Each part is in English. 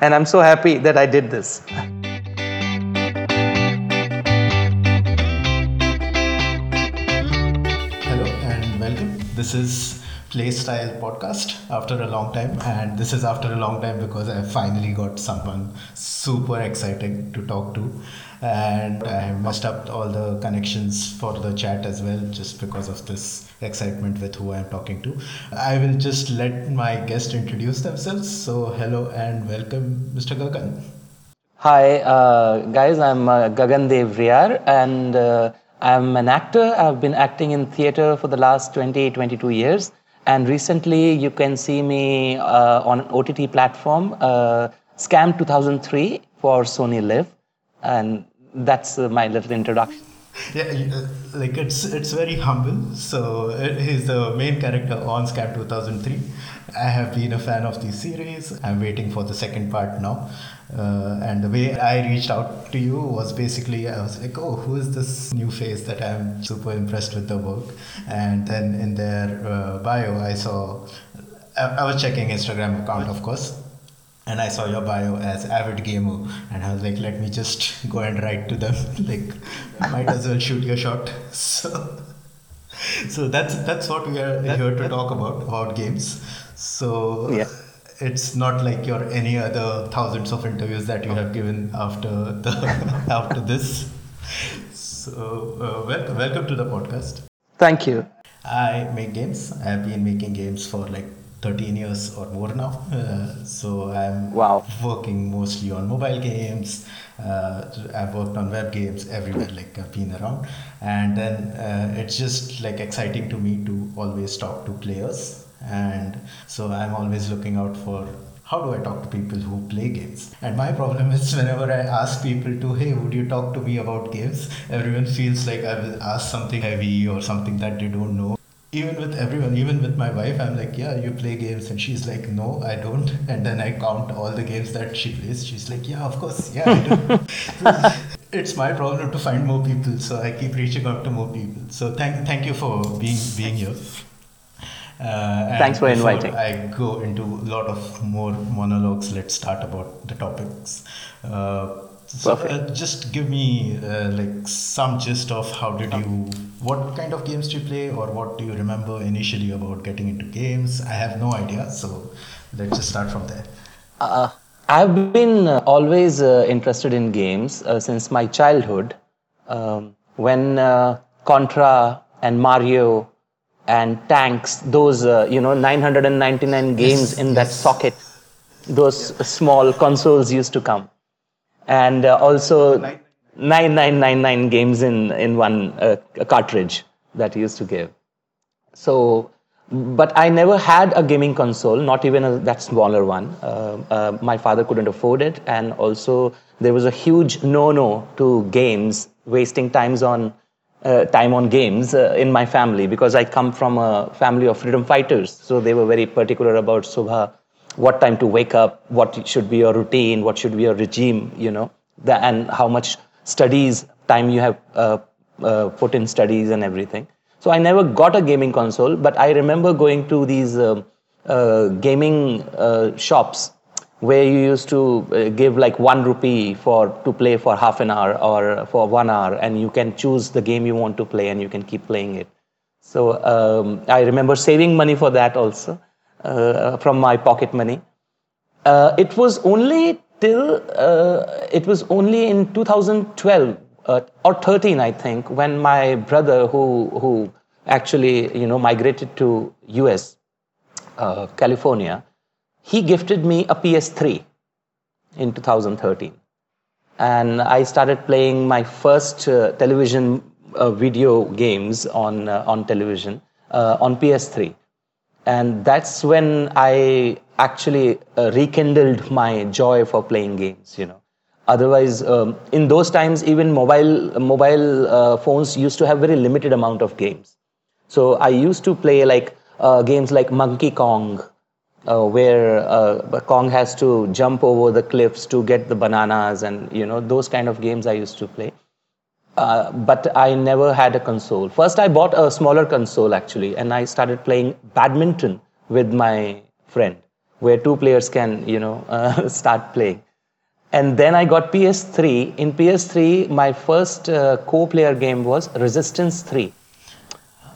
and I'm so happy that I did this. Hello and welcome. This is Playstyle Podcast after a long time, and this is after a long time because I finally got someone super exciting to talk to, and I have messed up all the connections for the chat as well just because of this excitement with who I'm talking to. I will just let my guest introduce themselves. So, hello and welcome, Mr. Gagan. Hi, uh, guys. I'm uh, Gagan Dev Riar, and uh, I'm an actor. I've been acting in theater for the last 20, 22 years. And recently, you can see me uh, on an OTT platform, uh, Scam 2003 for SonyLIV. And that's uh, my little introduction. Yeah, uh, like it's it's very humble. So uh, he's the main character on Scam 2003. I have been a fan of the series. I'm waiting for the second part now. Uh, and the way I reached out to you was basically I was like, oh, who is this new face that I'm super impressed with the work? And then in their uh, bio, I saw I, I was checking Instagram account, of course, and I saw your bio as avid gamer, and I was like, let me just go and write to them. like, might as well shoot your shot. So, so that's that's what we are here to talk about about games. So Yeah. It's not like your any other thousands of interviews that you have given after the after this. So uh, wel- welcome to the podcast. Thank you. I make games. I've been making games for like 13 years or more now. Uh, so I'm Wow. working mostly on mobile games. Uh, I've worked on web games everywhere, like I've been around. And then uh, it's just like exciting to me to always talk to players. And so I'm always looking out for how do I talk to people who play games? And my problem is whenever I ask people to, hey, would you talk to me about games? Everyone feels like I will ask something heavy or something that they don't know. Even with everyone, even with my wife, I'm like, yeah, you play games. And she's like, no, I don't. And then I count all the games that she plays. She's like, yeah, of course, yeah, I do. it's my problem to find more people. So I keep reaching out to more people. So thank, thank you for being, being here. Uh, Thanks for before inviting. I go into a lot of more monologues. Let's start about the topics. Uh, so uh, just give me uh, like some gist of how did you, what kind of games do you play, or what do you remember initially about getting into games? I have no idea, so let's just start from there. Uh, I've been uh, always uh, interested in games uh, since my childhood. Um, when uh, Contra and Mario and Tanks, those uh, you know 999 games in that socket, those small consoles used to come, and uh, also 9999 games in in one uh, cartridge that used to give. So, but I never had a gaming console, not even a, that smaller one. Uh, uh, my father couldn't afford it, and also there was a huge no-no to games, wasting times on uh, time on games uh, in my family because I come from a family of freedom fighters. So they were very particular about Subha, what time to wake up, what should be your routine, what should be your regime, you know, the, and how much studies time you have uh, uh, put in studies and everything. So I never got a gaming console, but I remember going to these uh, uh, gaming uh, shops where you used to uh, give like one rupee for to play for half an hour or for one hour, and you can choose the game you want to play, and you can keep playing it. So um, I remember saving money for that also uh, from my pocket money. Uh, it was only till uh, it was only in 2012 uh, or 13, I think, when my brother, who who actually you know migrated to US, uh, California, he gifted me a PS3 in 2013, and I started playing my first uh, television uh, video games on uh, on television uh, on PS3 and that's when i actually uh, rekindled my joy for playing games you know. Otherwise um, in those times even mobile mobile uh, phones used to have very limited amount of games. So i used to play like games like monkey kong uh, where uh, kong has to jump over the cliffs to get the bananas and you know those kind of games i used to play uh, but I never had a console. First, I bought a smaller console actually, and I started playing badminton with my friend where two players can, you know, uh, start playing. And then I got PS3. In PS3, my first uh, co-player game was Resistance 3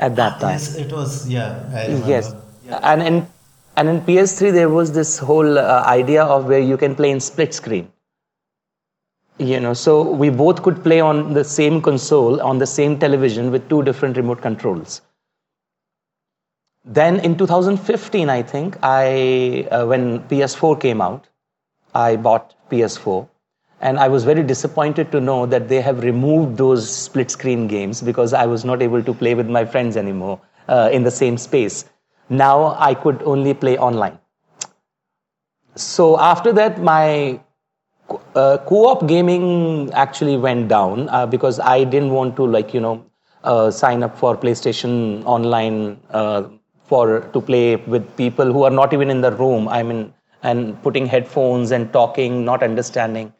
at that time. Yes, it was. Yeah. Yes. And in and in PS3 there was this whole uh, idea of where you can play in split screen. You know, so we both could play on the same console on the same television with two different remote controls. Then in 2015, I think I uh, when PS4 came out, I bought PS4, and I was very disappointed to know that they have removed those split screen games because I was not able to play with my friends anymore uh, in the same space. Now I could only play online. So after that, my uh, co-op gaming actually went down uh, because I didn't want to like you know uh, sign up for PlayStation Online uh, for to play with people who are not even in the room. I mean, and putting headphones and talking, not understanding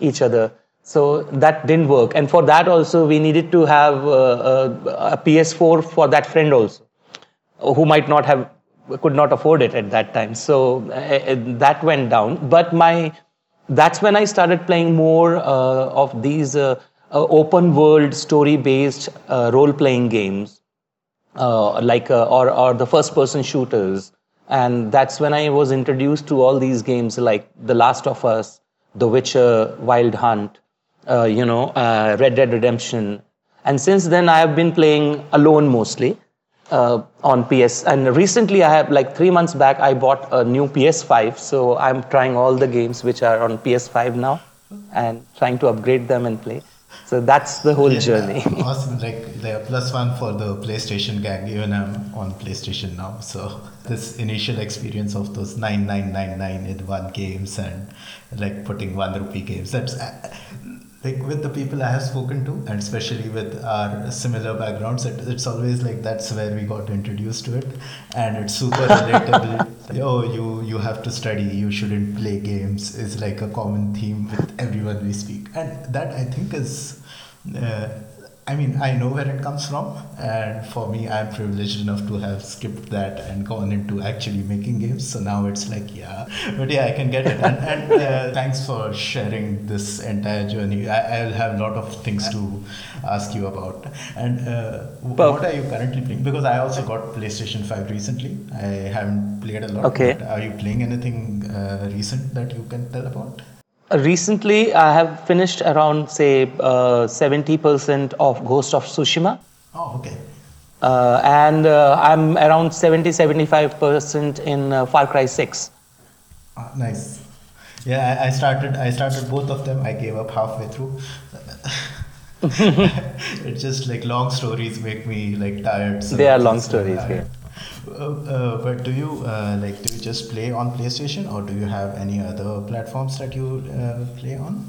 each other. So that didn't work. And for that also, we needed to have uh, a, a PS4 for that friend also who might not have could not afford it at that time. So uh, that went down. But my that's when i started playing more uh, of these uh, uh open world story based uh, role playing games uh, like or or the first person shooters. And that's when i was introduced to all these games like the last of us the witcher wild hunt you know red dead redemption. And since then i have been playing alone mostly uh, on PS. And recently, I have like three months back, I bought a new PS5. So I'm trying all the games which are on PS5 now and trying to upgrade them and play. So that's the whole Yeah, journey. awesome. Like the plus one for the PlayStation gang. Even I'm on PlayStation now. So this initial experience of those nine nine nine nine in one games and like putting one rupee games. That's uh, like with the people I have spoken to, and especially with our similar backgrounds, it, it's always like that's where we got introduced to it, and it's super relatable. oh, you you have to study. You shouldn't play games. Is like a common theme with everyone we speak, and that I think is. Uh, I mean, I know where it comes from, and for me, I'm privileged enough to have skipped that and gone into actually making games. So now it's like, yeah, but yeah, I can get it. And, and uh, thanks for sharing this entire journey. I, I'll have a lot of things to ask you about. And uh, what are you currently playing? Because I also got PlayStation 5 recently. I haven't played a lot. Okay. but Are you playing anything uh, recent that you can tell about? Recently, I have finished around, say, uh, 70% of Ghost of Tsushima. Oh, okay. Uh, and uh, I'm around 70 75% in uh, Far Cry 6. Ah, nice. Yeah, I, I started. I started both of them. I gave up halfway through. it's just like long stories make me like tired. so They are long stories, yeah. Uh, uh, but do you uh, like do you just play on PlayStation or do you have any other platforms that you uh, play on?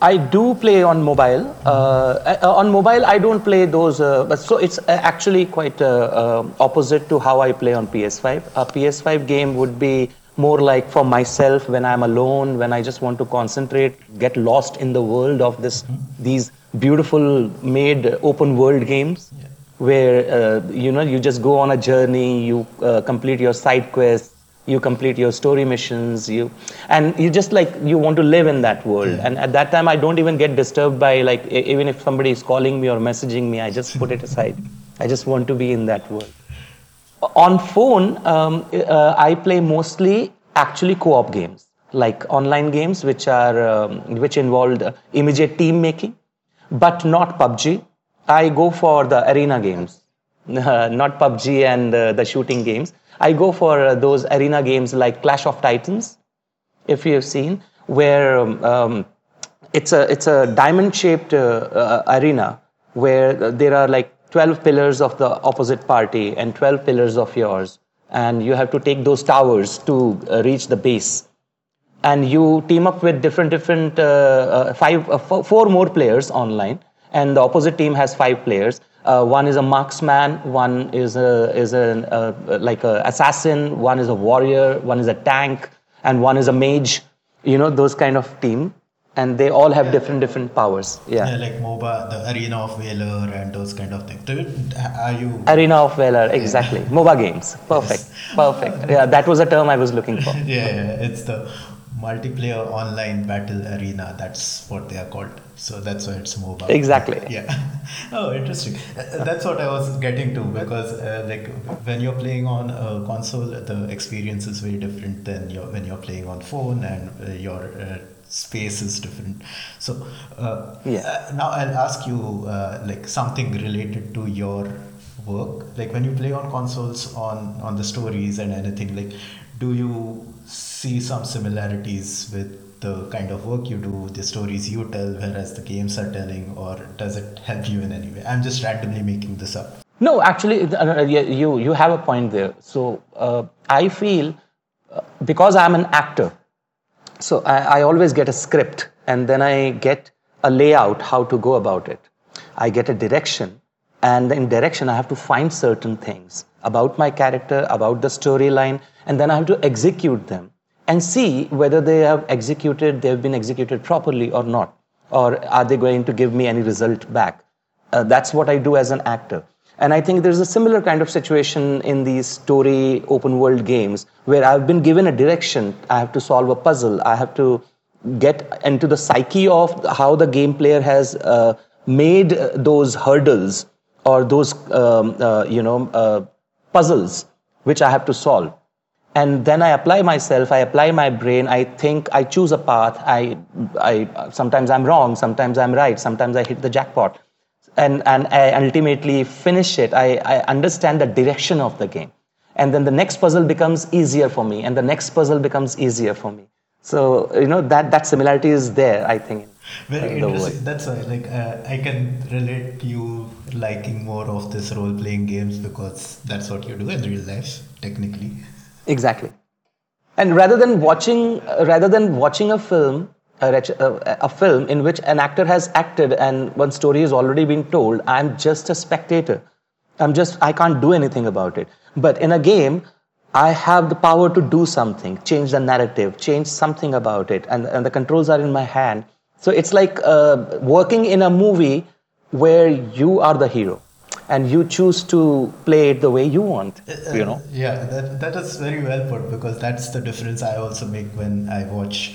I do play on mobile. Uh, uh, on mobile, I don't play those, uh, but so it's actually quite opposite to how I play on PS5. A PS5 game would be more like for myself when I'm alone, when I just want to concentrate, get lost in the world of this, these beautiful made open world games, where uh, you know you just go on a journey, you uh, complete your side quests, you complete your story missions you and you just like you want to live in that world. And at that time i don't even get disturbed by like even if somebody is calling me or messaging me i just put it aside. I just want to be in that world. On phone um, uh, i play mostly actually co-op games like online games which are um, which involved uh, immediate team making but not pubg i go for the arena games not pubg and uh, the shooting games. I go for uh, those arena games like clash of titans if you have seen, where um, um, it's a it's a diamond shaped uh, arena where there are like 12 pillars of the opposite party and 12 pillars of yours, and you have to take those towers to uh, reach the base. And you team up with different different uh, uh, five four more players online, and the opposite team has five players. Uh, one is a marksman, one is a is a uh, like a assassin, one is a warrior, one is a tank, and one is a mage. You know those kind of team, and they all have different different powers. Yeah. Yeah, like MOBA, the Arena of Valor, and those kind of things. Are you? Arena of Valor, exactly. MOBA games. Perfect. Perfect. Yeah, that was a term I was looking for. yeah, yeah, it's the multiplayer online battle arena. That's what they are called. So that's why it's mobile. Exactly. Yeah. oh, interesting. Uh, That's what I was getting to because uh, like when you're playing on a console, the experience is very different than your, when you're playing on phone, and uh, your uh, space is different. So uh, Yeah. uh, now I'll ask you uh, like something related to your work. Like when you play on consoles on on the stories and anything, like do you see some similarities with the kind of work you do, the stories you tell, whereas the games are telling, or does it help you in any way? I'm just randomly making this up. No, actually, uh, uh, you you have a point there. So uh, I feel uh, because I'm an actor, so I, I always get a script and then I get a layout how to go about it. I get a direction, and in direction I have to find certain things about my character, about the storyline, and then I have to execute them and see whether they have executed, they have been executed properly or not, or are they going to give me any result back. Uh, that's what I do as an actor. And I think there's a similar kind of situation in these story open world games where I've been given a direction. I have to solve a puzzle. I have to get into the psyche of how the game player has uh, made uh, those hurdles or those um, uh, you know uh, puzzles which I have to solve and then i apply myself i apply my brain i think i choose a path i i sometimes i'm wrong sometimes i'm right sometimes i hit the jackpot. And and i ultimately finish it. I i understand the direction of the game. And then the next puzzle becomes easier for me and the next puzzle becomes easier for me. So you know that that similarity is there i think Very in interesting. That's why, like, uh, I can relate to you liking more of this role-playing games because that's what you do in real life, technically. Exactly. And rather than watching, uh, rather than watching a film, a, uh, a film in which an actor has acted and one story has already been told, I'm just a spectator. I'm just, I can't do anything about it. But in a game, I have the power to do something, change the narrative, change something about it, and, and the controls are in my hand. So it's like uh, working in a movie where you are the hero and you choose to play it the way you want, you know? Yeah, that, that is very well put because that's the difference I also make when I watch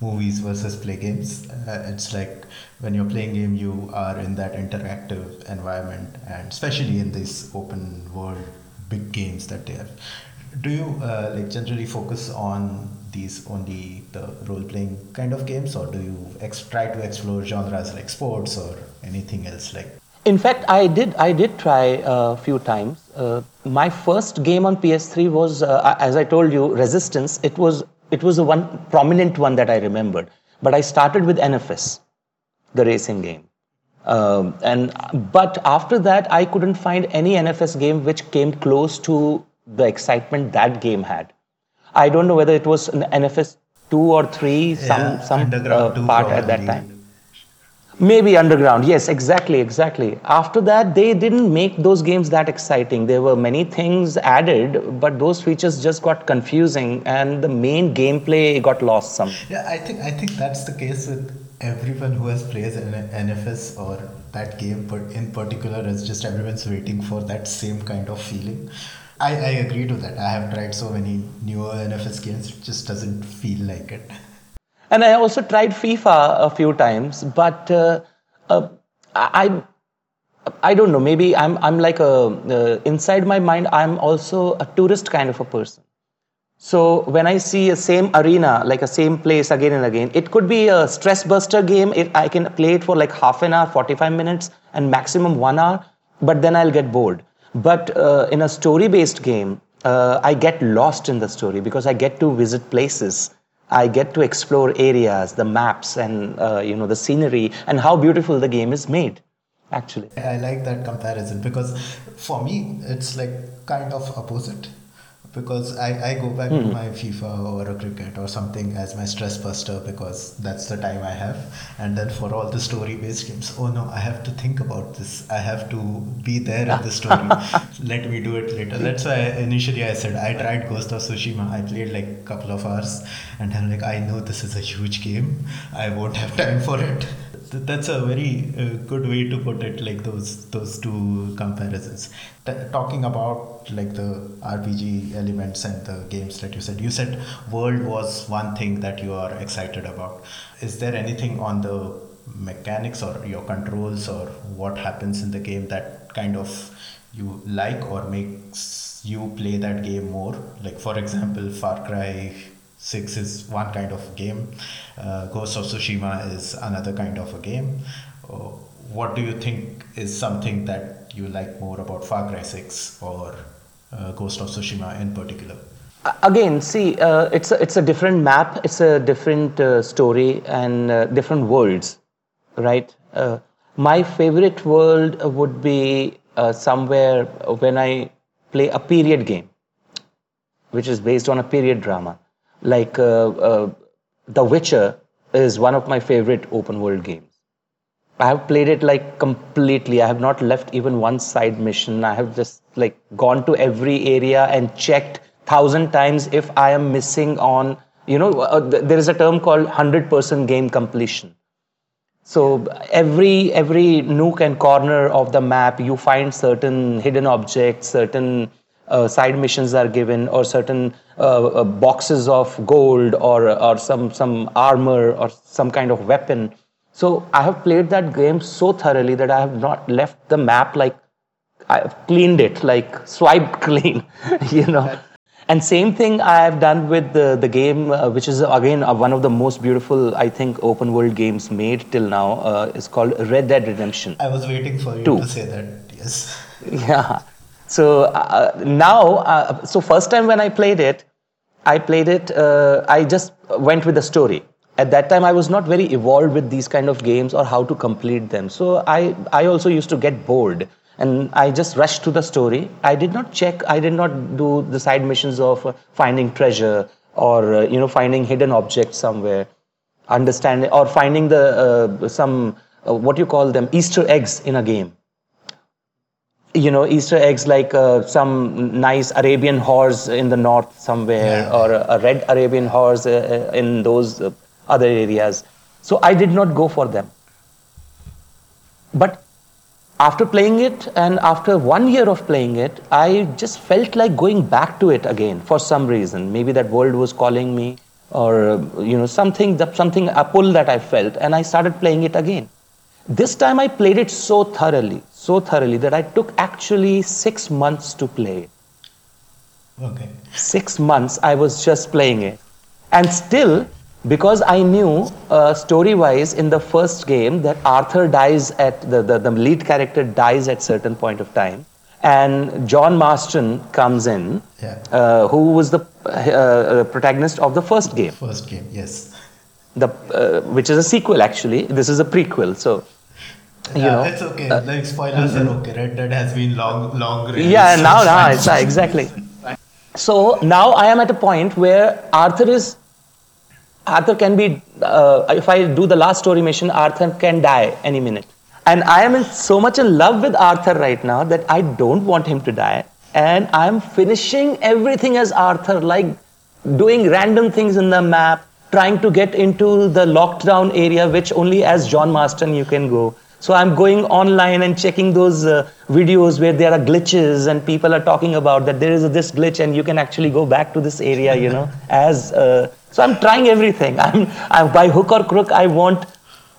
movies versus play games. Uh, it's like when you're playing game, you are in that interactive environment, and especially in these open world big games that they have. Do you uh, like generally focus on these only the role playing kind of games, or do you ex- try to explore genres like sports or anything else like? In fact, I did. I did try a few times. Uh, my first game on PS3 was, uh, as I told you, Resistance. It was it was the one prominent one that I remembered. But I started with NFS, the racing game, um, and but after that, I couldn't find any NFS game which came close to the excitement that game had. I don't know whether it was an NFS two or three, some Yeah, some Underground uh, part at that time. Maybe underground, yes, exactly, exactly. After that, they didn't make those games that exciting. There were many things added, but those features just got confusing, and the main gameplay got lost some. Yeah, I think I think that's the case with everyone who has played an NFS or that game, but in particular, it's just everyone's waiting for that same kind of feeling. I, I agree to that. I have tried so many newer NFS games, it just doesn't feel like it. And I also tried FIFA a few times, but uh, uh, I, I don't know. Maybe I'm I'm like a uh, inside my mind. I'm also a tourist kind of a person. So when I see a same arena, like a same place again and again, it could be a stress buster game. I can play it for like half an hour, 45 minutes, and maximum one hour, but then I'll get bored. But uh, in a story-based game, uh, I get lost in the story because I get to visit places. I get to explore areas, the maps, and uh, you know the scenery, and how beautiful the game is made. Actually. I like that comparison because for me, it's like kind of opposite. Because I, I go back to hmm. my FIFA or a cricket or something as my stress buster because that's the time I have. And then for all the story based games, oh no, I have to think about this. I have to be there in the story. let me do it later. That's why initially I said I tried Ghost of Tsushima. I played like a couple of hours, and I'm like, I know this is a huge game. I won't have time for it. That's a very uh, good way to put it. Like those those two comparisons. T- talking about like the RPG elements and the games that you said. You said world was one thing that you are excited about. Is there anything on the mechanics or your controls or what happens in the game that kind of you like or makes you play that game more like for example far cry 6 is one kind of game. Uh, ghost of tsushima is another kind of a game. Uh, what do you think is something that you like more about far cry 6 or uh, ghost of tsushima in particular? Again see uh, it's a, it's a different map it's a different uh, story and uh, different worlds right? Uh, my favorite world would be somewhere when i play a period game which is based on a period drama like uh, the witcher is one of my favorite open world games I have played it like completely. I have not left even one side mission. I have just like gone to every area and checked thousand times if I am missing on, you know, uh, there is a term called 100% game completion. So every every nook and corner of the map, you find certain hidden objects, certain uh, side missions are given, or certain uh, uh, boxes of gold, or or some some armor, or some kind of weapon. So I have played that game so thoroughly that I have not left the map like I've cleaned it, like swiped clean, you know. And same thing I have done with the, the game, uh, which is again uh, one of the most beautiful, I think, open world games made till now. Uh, is called Red Dead Redemption. I was waiting for you Two. to say that. Yes. Yeah. So uh, now, uh, so first time when I played it, I played it. Uh, I just went with the story. At that time, I was not very evolved with these kind of games or how to complete them. So I, I also used to get bored and I just rushed to the story. I did not check. I did not do the side missions of uh, finding treasure or uh, you know finding hidden objects somewhere, understanding or finding the uh, some uh, what you call them Easter eggs in a game. You know Easter eggs like uh, some nice Arabian horse in the north somewhere, Yeah. or a, a red Arabian horse uh, uh, in those uh, other areas. So I did not go for them. But after playing it and after one year of playing it, I just felt like going back to it again for some reason. Maybe that world was calling me, or uh, you know something something a pull that I felt, and I started playing it again. This time I played it so thoroughly, so thoroughly that I took actually six months to play it. Okay. Six months I was just playing it, and still because I knew uh, story wise in the first game that Arthur dies at the, the, the lead character dies at certain point of time and John Marston comes in Yeah. uh, who was the uh, uh, protagonist of the first game First game. Yes. the uh, which is a sequel actually this is a prequel so you yeah, know uh, it's okay. like spoilers are okay. Red Dead has been long, long. yeah so now now it's uh, exactly so now i am at a point where arthur is arthur can be uh, if i do the last story mission arthur can die any minute and i am in so much in love with arthur right now that i don't want him to die and i'm finishing everything as arthur like doing random things in the map trying to get into the locked down area which only as john marston you can go so I'm going online and checking those uh, videos where there are glitches and people are talking about that there is this glitch and you can actually go back to this area, you know, as uh, so I'm trying everything. I'm, I'm by hook or crook. I want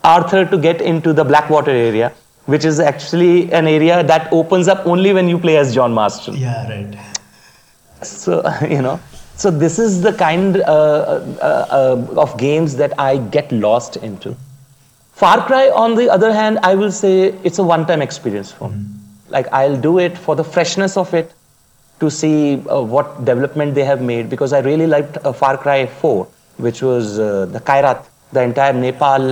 Arthur to get into the Blackwater area, which is actually an area that opens up only when you play as John Marston Yeah, right. so you know so this is the kind uh, uh, uh, of games that i get lost into far cry on the other hand i will say it's a one time experience for me. Like i'll do it for the freshness of it to see uh, what development they have made because i really liked uh, far cry 4 which was uh, the Kyrat the entire nepal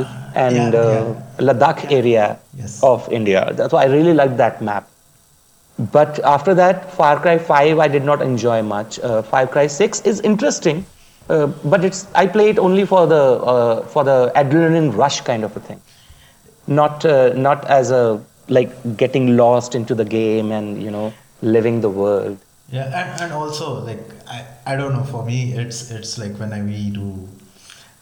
and Yeah, uh, ladakh area Yes. of india. That's why i really liked that map. But after that, Far Cry 5 I did not enjoy much. Uh, Far Cry 6 is interesting, uh, but it's I play it only for the uh, for the adrenaline rush kind of a thing, not uh, not as a like getting lost into the game and you know living the world. Yeah, and, and also like I, I don't know for me it's it's like when I we do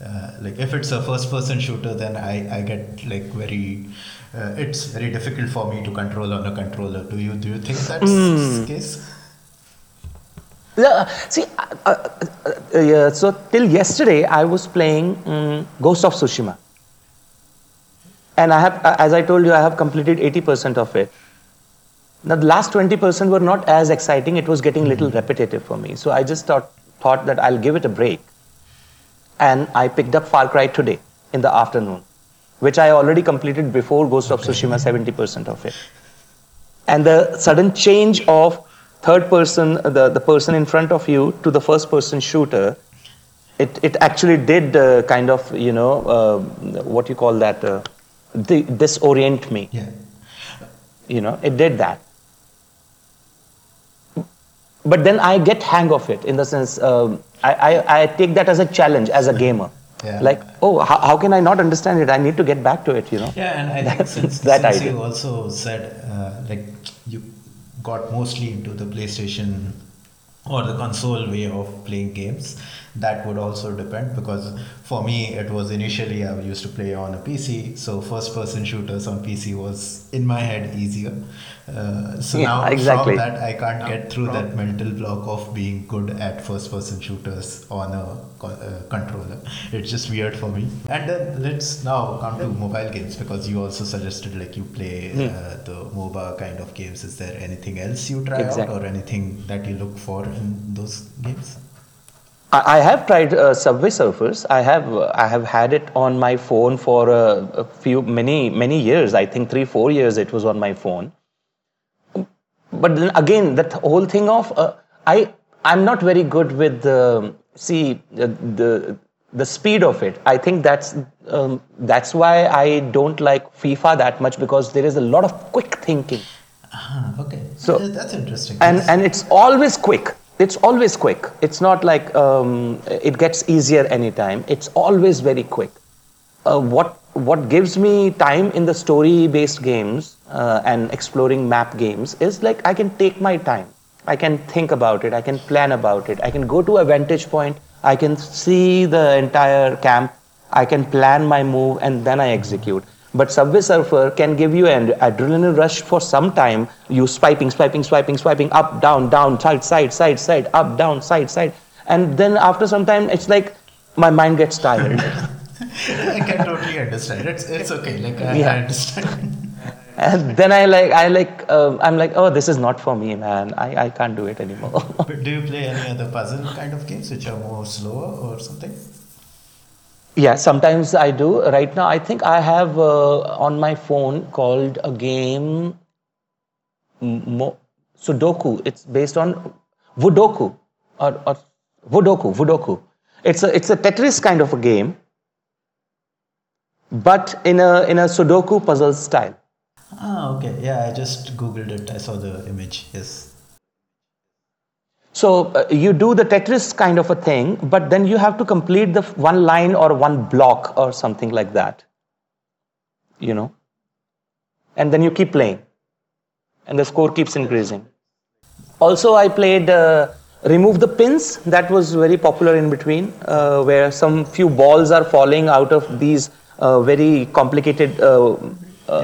uh, like if it's a first person shooter then I, I get like very uh, it's very difficult for me to control on a controller. Do you do you think that's the case? Yeah, see, uh, uh, uh, yeah, so till yesterday I was playing um, Ghost of Tsushima, and I have, uh, as I told you, I have completed 80% of it. Now the last 20% were not as exciting; it was getting a little repetitive for me. So I just thought thought that I'll give it a break, and I picked up Far Cry today in the afternoon, which I already completed before Ghost of Tsushima 70% of it. And the sudden change of third person, the, the person in front of you, to the first person shooter, it, it actually did uh, kind of, you know, uh, what you call that, uh, di- disorient me. Yeah. You know, it did that. But then I get hang of it in the sense, um, I, I, I take that as a challenge as a gamer. Yeah. Like, oh, how, how can I not understand it? I need to get back to it, you know? Yeah, and I think since, that since you also said uh, like you got mostly into the PlayStation or the console way of playing games, that would also depend because for me it was initially I used to play on a PC, so first person shooters on PC was in my head easier. Uh, so Yeah, now exactly. from that I can't get through that mental block of being good at first person shooters on a co- uh, controller. It's just weird for me. And then let's now come to mobile games because you also suggested like you play Hmm. uh, the MOBA kind of games. Is there anything else you try Exactly. out or anything that you look for in those games? I I have tried uh, Subway Surfers. I have uh, I have had it on my phone for a, a few many many years. I think three four years it was on my phone. But then again, that whole thing of uh, I I'm not very good with the see uh, the the speed of it. I think that's um, that's why I don't like FIFA that much because there is a lot of quick thinking Ah, okay. So- that's interesting. and Yes. and it's always quick it's always quick. It's not like um, it gets easier anytime. It's always very quick. Uh, what what gives me time in the story based games uh, and exploring map games is like i can take my time. I can think about it. I can plan about it. I can go to a vantage point. I can see the entire camp. I can plan my move and then i execute but Subway Surfer can give you an adrenaline rush for some time. You swiping, swiping, swiping, swiping, up, down, down, side, side, side, side, up, down, side, side. And then after some time, it's like my mind gets tired. I can totally understand. It's it's okay. Like I, I understand. and then I like, I like, um, I'm like, oh, this is not for me, man. I, I can't do it anymore. but do you play any other puzzle kind of games which are more slower or something? Yeah, sometimes I do. Right now, I think I have uh, on my phone called a game Mo- Sudoku. It's based on Woodoku or, or. Woodoku. It's a it's a Tetris kind of a game, but in a in a Sudoku puzzle style. Ah, okay. Yeah, I just googled it. I saw the image. Yes. So uh, you do the Tetris kind of a thing, but then you have to complete the one line or one block or something like that. You know, and then you keep playing, and the score keeps increasing. Also, I played uh, Remove the Pins. That was very popular in between, uh, where some few balls are falling out of these uh, very complicated uh,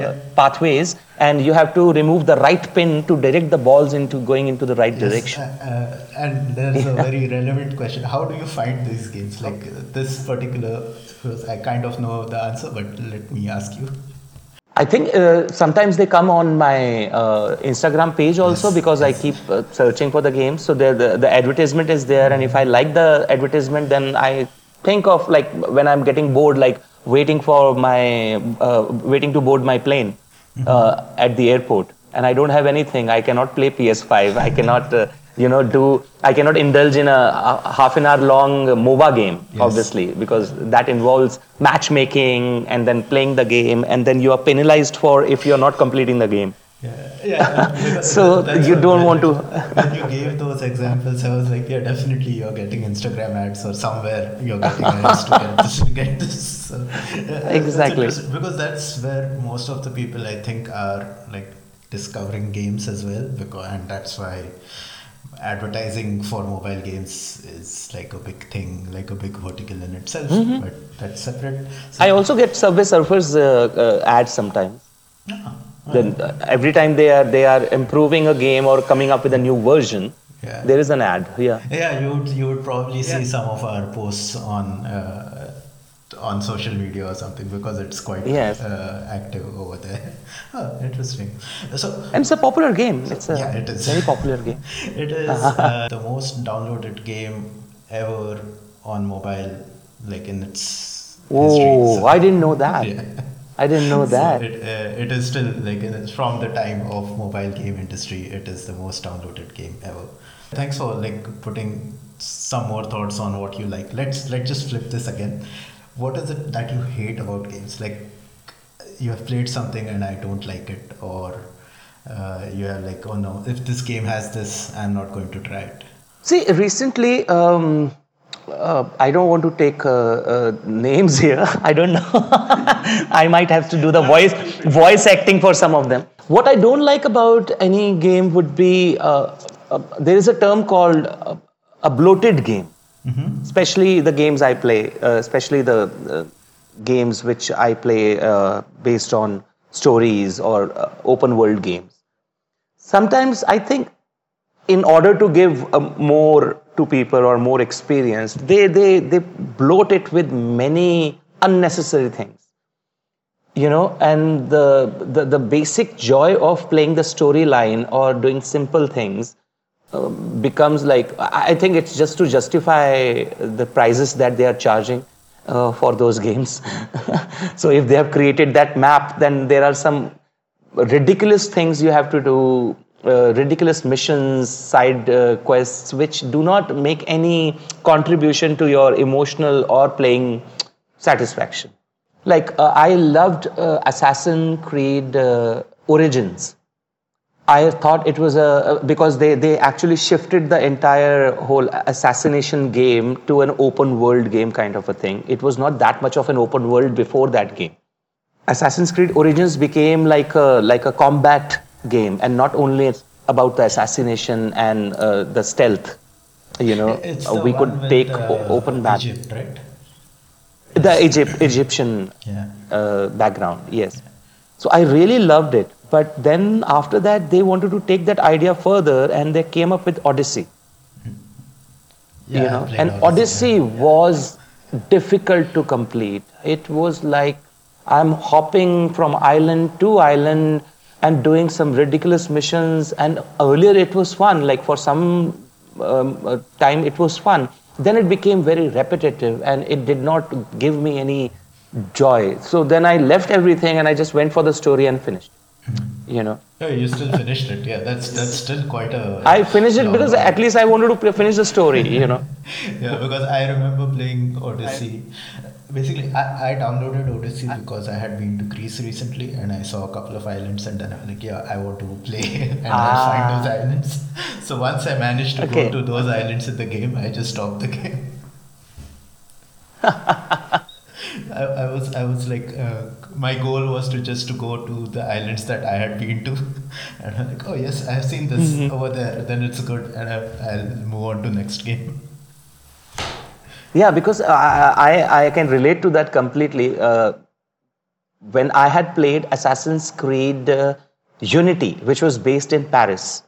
Yeah. pathways, and you have to remove the right pin to direct the balls into going into the right Yes, direction. uh, uh, and there's a very relevant question. How do you find these games? Like uh, this particular, I kind of know the answer, but let me ask you. I think uh, sometimes they come on my uh, Instagram page also Yes, because I keep uh, searching for the games. So the the advertisement is there, and if I like the advertisement, then I think of like when I'm getting bored, like waiting for my uh, waiting to board my plane uh, at the airport, and I don't have anything. I cannot play PS5. I cannot. Uh, you know, do I cannot indulge in a, a half an hour long MOBA game, Yes. obviously, because that involves matchmaking and then playing the game, and then you are penalized for if you are not completing the game. Yeah, yeah. So that's you don't want to- when you gave those examples, I was like, yeah, definitely you're getting Instagram ads or somewhere you're getting ads to get this. Get this. So, yeah, Exactly. interesting, because that's where most of the people I think are like discovering games as well because and that's why advertising for mobile games is like a big thing like a big vertical in itself Mm-hmm. but that's separate so, I also get Subway Surfers uh, uh, ads sometimes. Ah, Then uh, every time they are they are improving a game or coming up with a new version, Yeah. there is an ad. Yeah. yeah you would you would probably see Yeah. some of our posts on uh, on social media or something because it's quite Yes. uh, active over there oh, interesting so And it's a popular game. It's a Yeah, it is. very popular game. It is uh, the most downloaded game ever on mobile, like in its history. Oh, So- I didn't know that. Yeah. I didn't know So that. it, uh, it is still like from the time of mobile game industry. It is the most downloaded game ever. Thanks for like putting some more thoughts on what you like. Let's let's just flip this again. What is it that you hate about games? Like you have played something and I don't like it, or uh, you are like, oh no, if this game has this, I'm not going to try it. See, recently, um, uh, I don't want to take uh, uh, names here. I don't know. I might have to do the voice voice acting for some of them. What I don't like about any game would be uh, uh, there is a term called uh, a bloated game. Especially the games I play, uh, especially the uh, games which I play uh, based on stories or uh, open world games. Sometimes I think in order to give a more to people or more experienced, they, they, they bloat it with many unnecessary things. You know, and the, the, the basic joy of playing the storyline or doing simple things uh, becomes like, I think it's just to justify the prices that they are charging uh, for those games. so if they have created that map, then there are some ridiculous things you have to do, uh, ridiculous missions, side uh, quests, which do not make any contribution to your emotional or playing satisfaction. Like, uh, I loved uh, Assassin Creed uh, Origins. I thought it was a because they, they actually shifted the entire whole assassination game to an open world game kind of a thing. It was not that much of an open world before that game. Assassin's Creed Origins became like a like a combat game, and not only about the assassination and uh, the stealth. You know, uh, the we could take o- open battle. Egypt, right? The Egypt, Egyptian Yeah. uh, background, yes. So I really loved it. But then after that, they wanted to take that idea further, and they came up with Odyssey. Yeah, you know, and Odyssey yeah. was difficult to complete. It was like I'm hopping from island to island and doing some ridiculous missions. And earlier it was fun, like for some um, uh, time it was fun. Then it became very repetitive and it did not give me any joy. So then I left everything and I just went for the story and finished. You know. Oh, you still finished it. Yeah, that's that's still quite a. I finished it because one. at least I wanted to finish the story, you know. yeah, because I remember playing Odyssey. Basically, I, I downloaded Odyssey because I had been to Greece recently and I saw a couple of islands and then I'm like, yeah, I want to play and I'll find those islands. So once I managed to Ah. Okay. go to those islands in the game, I just stopped the game. I, I was I was like uh, my goal was to just to go to the islands that I had been to, and I'm like, oh yes, I have seen this Mm-hmm. over there. Then it's good, and I, I'll move on to next game. Yeah, because I, I, I can relate to that completely. Uh, when I had played Assassin's Creed uh, Unity, which was based in Paris,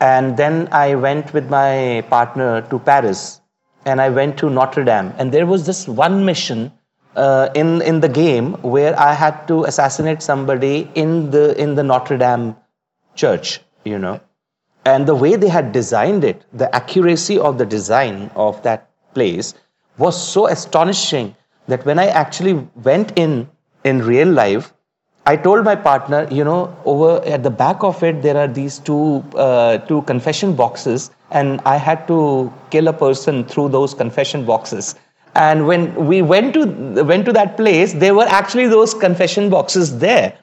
and then I went with my partner to Paris, and I went to Notre Dame, and there was this one mission uh, in in the game where I had to assassinate somebody in the in the Notre Dame church, you know and the way they had designed it the accuracy of the design of that place was so astonishing that when i actually went in in real life i told my partner you know over at the back of it there are these two uh, two confession boxes and i had to kill a person through those confession boxes. And when we went to went to that place there were actually those confession boxes there.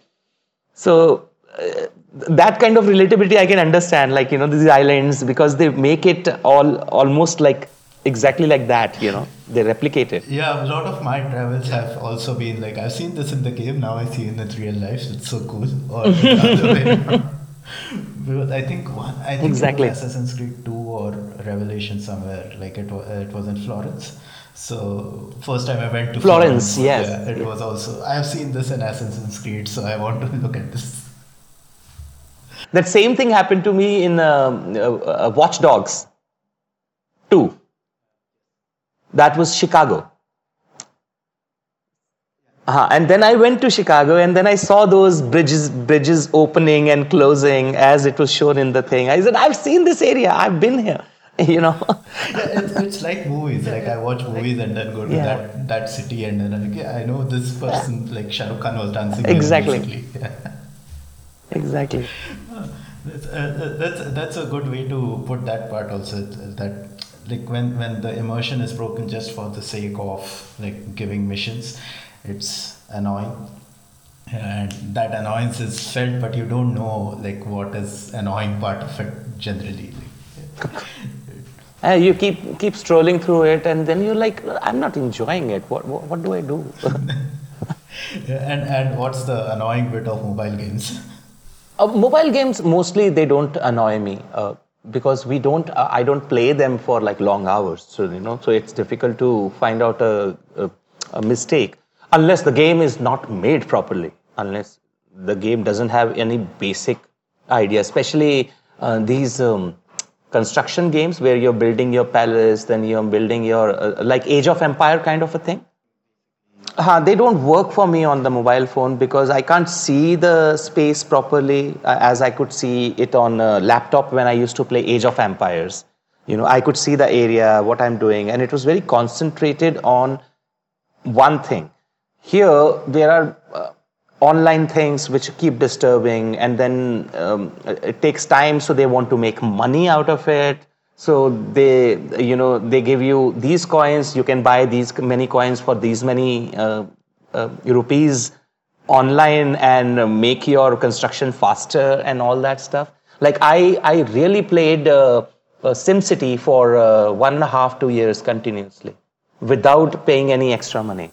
So uh, that kind of relatability I can understand, like you know these islands because they make it all almost like exactly like that. You know, they replicate it. Yeah, a lot of my travels have also been like I've seen this in the game. Now I see it in real life. It's so cool. Or the other way around. I think one, I think Exactly. it was Assassin's Creed 2 or Revelation somewhere. Like it was, it was in Florence. So first time I went to Florence, yes. yeah, it was also. I have seen this in Assassin's Creed, so I want to look at this. That same thing happened to me in um, uh, uh, Watch Dogs 2. That was Chicago. Uh-huh. And then I went to Chicago and then I saw those bridges bridges opening and closing as it was shown in the thing. I said, I've seen this area, I've been here. You know. Yeah, it's, it's like movies. Like I watch movies and then go to Yeah. that that city and then I'm like, yeah, I know this person. Like Shah Rukh Khan was dancing. Exactly. Exactly. That's, uh, that's that's a good way to put that part also. That like when when the immersion is broken just for the sake of like giving missions, it's annoying, and that annoyance is felt, but you don't know like what is annoying part of it generally. Uh, you keep keep strolling through it and then you're like, I'm not enjoying it. What what, what do I do? and and what's the annoying bit of mobile games? Uh, mobile games mostly they don't annoy me uh, because we don't. Uh, I don't play them for like long hours, so you know. So it's difficult to find out a, a, a mistake unless the game is not made properly. Unless the game doesn't have any basic idea, especially uh, these um, construction games where you're building your palace, then you're building your uh, like Age of Empire kind of a thing. Uh, they don't work for me on the mobile phone because I can't see the space properly uh, as I could see it on a laptop when I used to play Age of Empires. You know, I could see the area, what I'm doing, and it was very concentrated on one thing. Here, there are uh, online things which keep disturbing, and then um, it takes time, so they want to make money out of it. So they, you know, they give you these coins. You can buy these many coins for these many uh, uh, rupees online and uh, make your construction faster and all that stuff. Like I, I really played uh, uh, SimCity for uh, one and a half, two years continuously, without paying any extra money.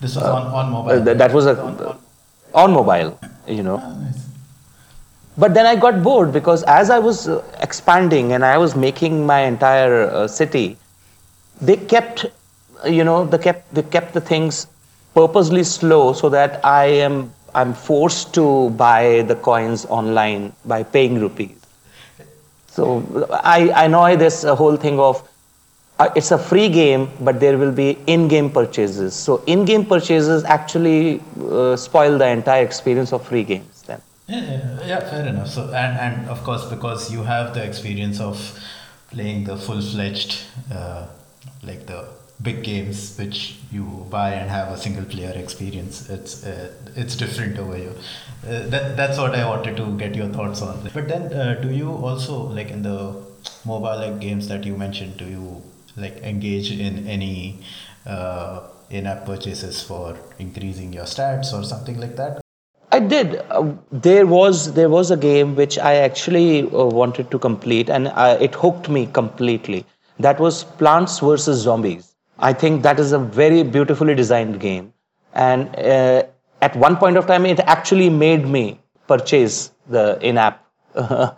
This was on, on mobile. Uh, th- that was a on mobile, you know. Ah, nice. But then I got bored because as I was uh, expanding and I was making my entire uh, city, they kept, uh, you know, they kept they kept the things purposely slow so that I am I'm forced to buy the coins online by paying rupees. So I, I know this uh, whole thing of uh, it's a free game, but there will be in-game purchases. So in-game purchases actually uh, spoil the entire experience of free games. Yeah, yeah, fair enough. So, and, and of course, because you have the experience of playing the full fledged, uh, like the big games which you buy and have a single player experience, it's uh, it's different over here. Uh, that, that's what I wanted to get your thoughts on. But then, uh, do you also, like in the mobile like games that you mentioned, do you like engage in any uh, in app purchases for increasing your stats or something like that? I did. Uh, there was there was a game which I actually uh, wanted to complete, and uh, it hooked me completely. That was Plants vs Zombies. I think that is a very beautifully designed game, and uh, at one point of time, it actually made me purchase the in-app,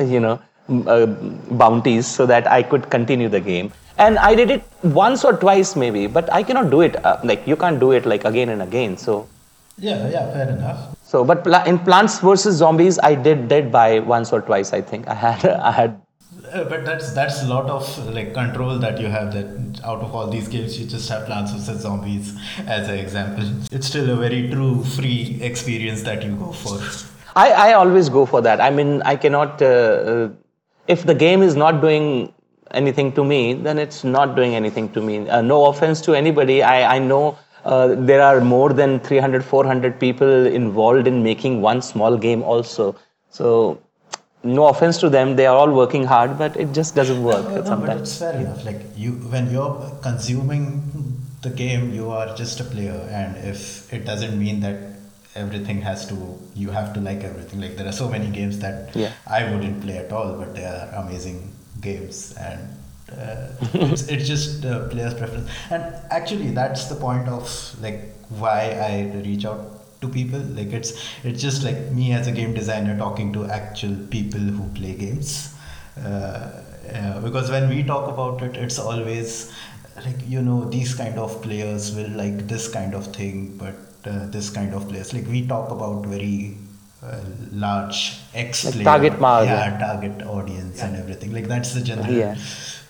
you know, uh, bounties so that I could continue the game. And I did it once or twice maybe, but I cannot do it uh, like you can't do it like again and again. So Yeah, yeah, fair enough. so, but in Plants vs Zombies, I did dead by once or twice. I think I had I had. Uh, but that's that's a lot of like control that you have. That out of all these games, you just have Plants vs Zombies as an example. It's still a very true free experience that you go for. I I always go for that. I mean, I cannot. Uh, uh, if the game is not doing anything to me, then it's not doing anything to me. Uh, no offense to anybody. I I know. Uh, there are more than 300 400 people involved in making one small game also so no offense to them they are all working hard but it just doesn't work No, no, but sometimes it's fair enough. Like you, when you're consuming the game, you are just a player, and if it doesn't mean that everything has to, you have to like everything. Like there are so many games that Yeah. I wouldn't play at all, but they are amazing games, and uh, it's, it's just uh, players' preference. And actually, that's the point of like why I reach out to people. Like it's it's just like me as a game designer talking to actual people who play games. Uh, uh, because when we talk about it, it's always like you know these kind of players will like this kind of thing, but uh, this kind of players like we talk about very uh, large X Like player, target market. yeah, target audience and everything. Like that's the general Yeah.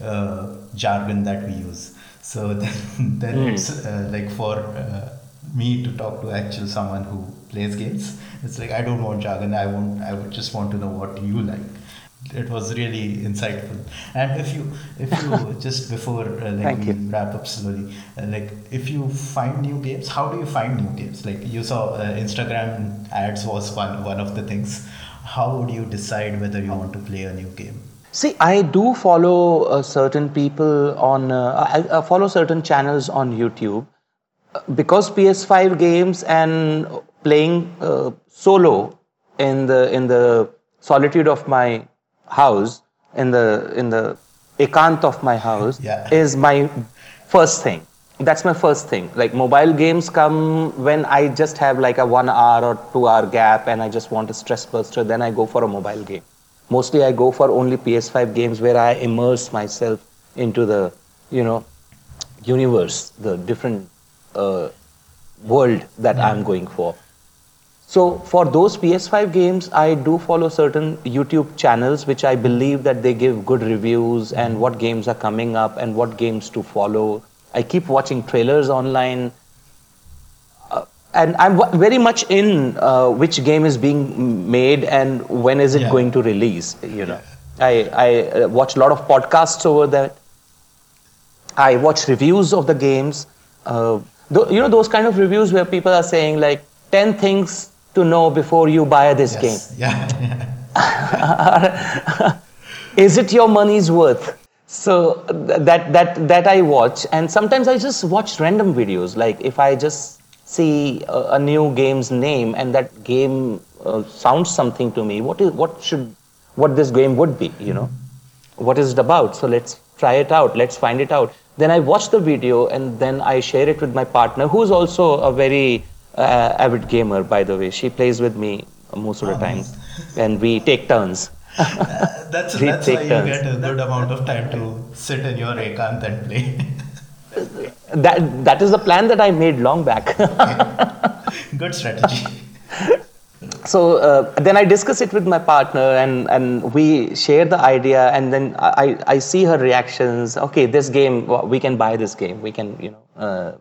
Uh, jargon that we use. So then, then Hmm. it's uh, like for uh, me to talk to actual someone who plays games. It's like I don't want jargon. I want. I would just want to know what you like. It was really insightful. And if you, if you just before uh, like Thank we you. wrap up slowly, uh, like if you find new games, how do you find new games? Like you saw uh, Instagram ads was one one of the things. How would you decide whether you want to play a new game? See, I do follow uh, certain people on, uh, I, I follow certain channels on YouTube Uh, because PS5 games and playing uh, solo in the in the solitude of my house, in the in the ekant of my house, Yeah. is my first thing. That's my first thing. Like mobile games come when I just have like a one hour or two hour gap and I just want a stress buster, then I go for a mobile game. Mostly I go for only PS5 games where I immerse myself into the, you know, universe, the different uh, world that I'm going for. So for those PS5 games, I do follow certain YouTube channels which I believe that they give good reviews and what games are coming up and what games to follow. I keep watching trailers online. And I'm w- very much in uh, which game is being made and when is it Yeah. going to release. You know, I I uh, watch a lot of podcasts over that. I watch reviews of the games. Uh, tho- you know those kind of reviews where people are saying like ten things to know before you buy this game. Yeah. Is it your money's worth? So th- that that that I watch, and sometimes I just watch random videos. Like if I just see a, a new game's name and that game uh, sounds something to me, what is what should what this game would be? You know, what is it about? So let's try it out. Let's find it out. Then I watch the video and then I share it with my partner, who's also a very uh, avid gamer, by the way. She plays with me most of the Oh, time, nice. and we take turns. that's We that's why take you get a good amount of time to sit in your ekant and play. That that is the plan that I made long back. good strategy. so uh, then I discuss it with my partner, and and we share the idea, and then I I see her reactions. Okay, this game we can buy this game. We can you know uh,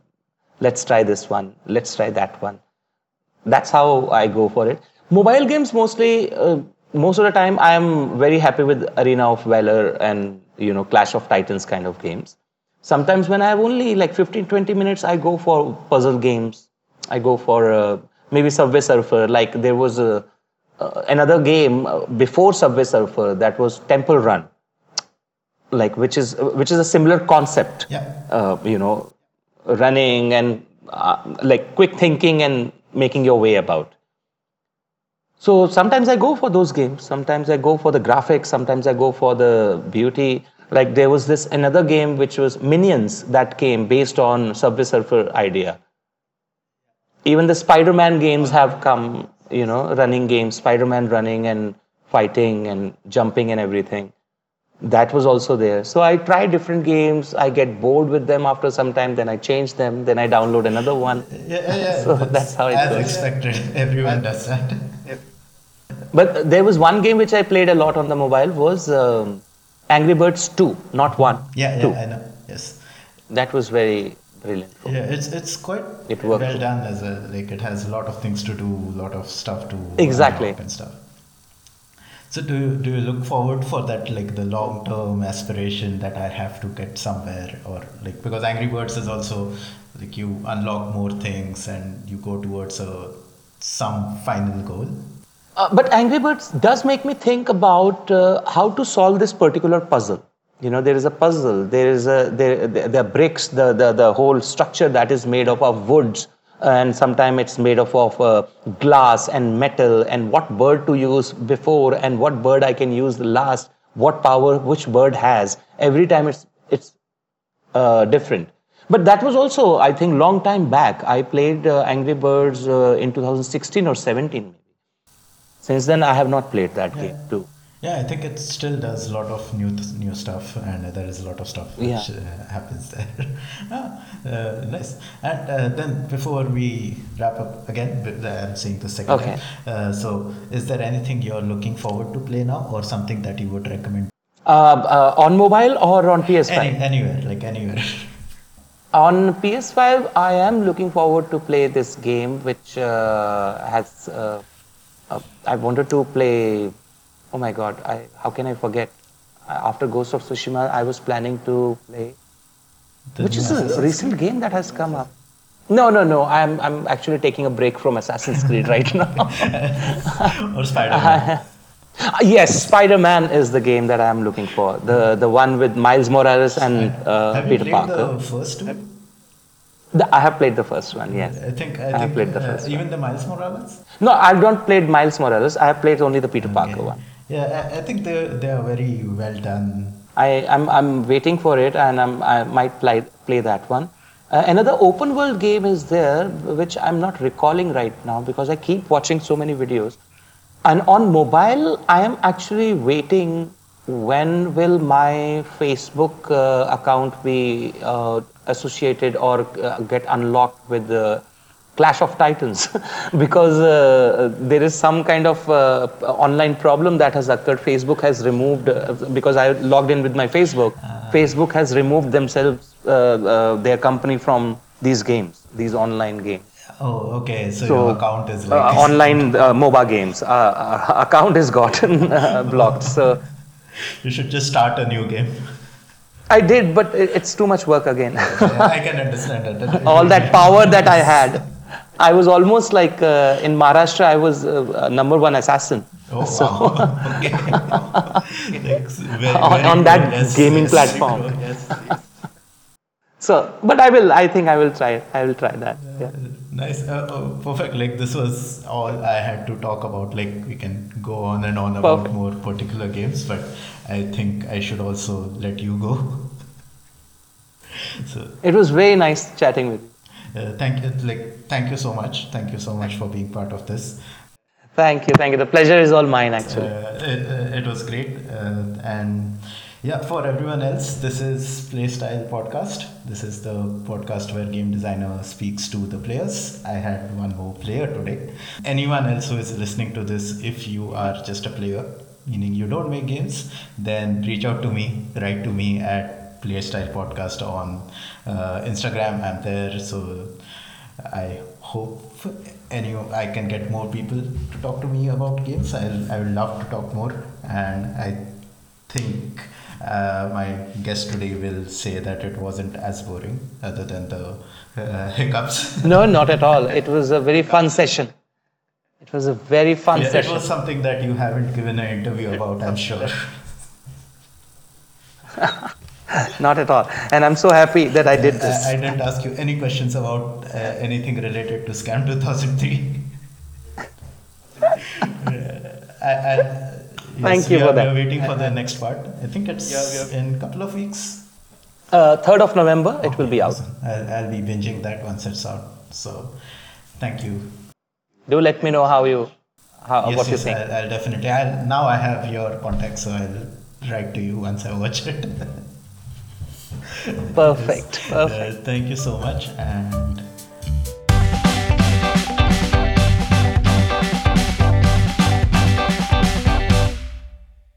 let's try this one. Let's try that one. That's how I go for it. Mobile games mostly. Uh, most of the time, I am very happy with Arena of Valor and you know Clash of Titans kind of games. Sometimes when I have only like 15, 20 minutes, I go for puzzle games. I go for uh, maybe Subway Surfer. Like there was a, uh, another game uh, before Subway Surfer that was Temple Run, like which is which is a similar concept. Yeah. Uh, you know, running and uh, like quick thinking and making your way about. So sometimes I go for those games. Sometimes I go for the graphics. Sometimes I go for the beauty. Like there was this another game which was Minions that came based on Subway Surfer idea. Even the Spider-Man games have come, you know, running games, Spider-Man running and fighting and jumping and everything. That was also there. So I try different games. I get bored with them after some time. Then I change them. Then I download another one. Yeah, yeah, yeah. So that's how it as goes. expected. Everyone does that. But there was one game which I played a lot on the mobile was um, Angry Birds 2, not 1. Yeah, 2. yeah, I know. Yes. That was very brilliant. Yeah, it's it's quite It worked. well done as a like it has a lot of things to do, a lot of stuff to Exactly. and stuff. So do you, do you look forward for that like the long term aspiration that I have to get somewhere or like because Angry Birds is also like you unlock more things and you go towards a some final goal. Uh, but Angry Birds does make me think about uh, how to solve this particular puzzle. You know, there is a puzzle. There is a there there are bricks. The the the whole structure that is made up of woods, and sometimes it's made up of uh, glass and metal. And what bird to use before, and what bird I can use last. What power which bird has, every time it's it's uh, different. But that was also, I think, long time back. I played uh, Angry Birds in 2016 or 17, maybe. Since then, I have not played that game too. Yeah, I think it still does a lot of new new stuff, and there is a lot of stuff which Yeah. uh, happens there. ah, uh, nice. And uh, then before we wrap up again, I'm seeing the second Okay. Uh, so, is there anything you're looking forward to play now, or something that you would recommend? Uh, uh, on mobile or on PS5? Any, anywhere, like anywhere. On PS5, I am looking forward to play this game, which uh, has. Uh, I wanted to play. Oh my God! I how can I forget? Uh, After Ghost of Tsushima, I was planning to play, The which new is a recent game that has come up. No, no, no. I'm I'm actually taking a break from Assassin's Creed right now. or Spider-Man. Uh, yes, Spider-Man is the game that I'm looking for. The the one with Miles Morales and uh, Have you Peter played Parker. the first two? The- I have played the first one. Yes. I think I, I have think played the uh, first even the Miles Morales. No, I don't played Miles Morales. I have played only the Peter Parker one. Yeah, I, I think they they are very well done. I, I'm, I'm waiting for it and I'm, I might play, play that one. Uh, another open world game is there, which I'm not recalling right now because I keep watching so many videos. And on mobile, I am actually waiting when will my Facebook uh, account be uh, associated or uh, get unlocked with the Clash of Titans because uh, there is some kind of uh, online problem that has occurred. Facebook has removed uh, because I logged in with my Facebook. Facebook has removed themselves uh, uh, their company from these games, these online games. Oh, okay. So, So, your account is Uh, like online uh, MOBA games. Uh, uh, account is gotten uh, blocked. So You should just start a new game. I did, but it's too much work again. Yeah, I can understand that. All that power that I had. I was almost like uh, in Maharashtra, I was uh, uh, number one assassin. Oh, wow. okay. Like, very, On- on that gaming platform. Yes, yes. So, but I will. I think I will try. I will try that. Yeah. Nice. Uh, oh, perfect. Like, this was all I had to talk about. Like, we can go on and on about Perfect. more particular games, but I think I should also let you go. so, It was very nice chatting with you. uh, thank you. Like, thank you so much. Thank you so much for being part of this. Thank you. Thank you. The pleasure is all mine, Uh, actually. it, it was great. Uh, and yeah, for everyone else, this is Playstyle Podcast. This is the podcast where game designer speaks to the players. I had one more player today. Anyone else who is listening to this, if you are just a player, meaning you don't make games, then reach out to me, write to me at Playstyle Podcast on uh, Instagram. I'm there. So I hope any I can get more people to talk to me about games. I'll, I would love to talk more, and I think uh, my guest today will say that it wasn't as boring, other than the uh, hiccups. No, not at all. It was a very fun session. It was a very fun Yeah, it was something that you haven't given an interview about, I'm sure. Not at all. And I'm so happy that I did this. I, I didn't ask you any questions about uh, anything related to Scam 2003. I, I, Thank yes, you for are, that. We are waiting for the next part. I think it's Yeah, we in a couple of weeks. Uh, 3rd of November, it will be out. Awesome. I'll, I'll be binging that once it's out. So, thank you. Do let me know how you, how, yes, what you think. I'll, I'll definitely. I'll, now I have your contact, so I'll write to you once I watch it. Perfect. Perfect. Uh, thank you so much, and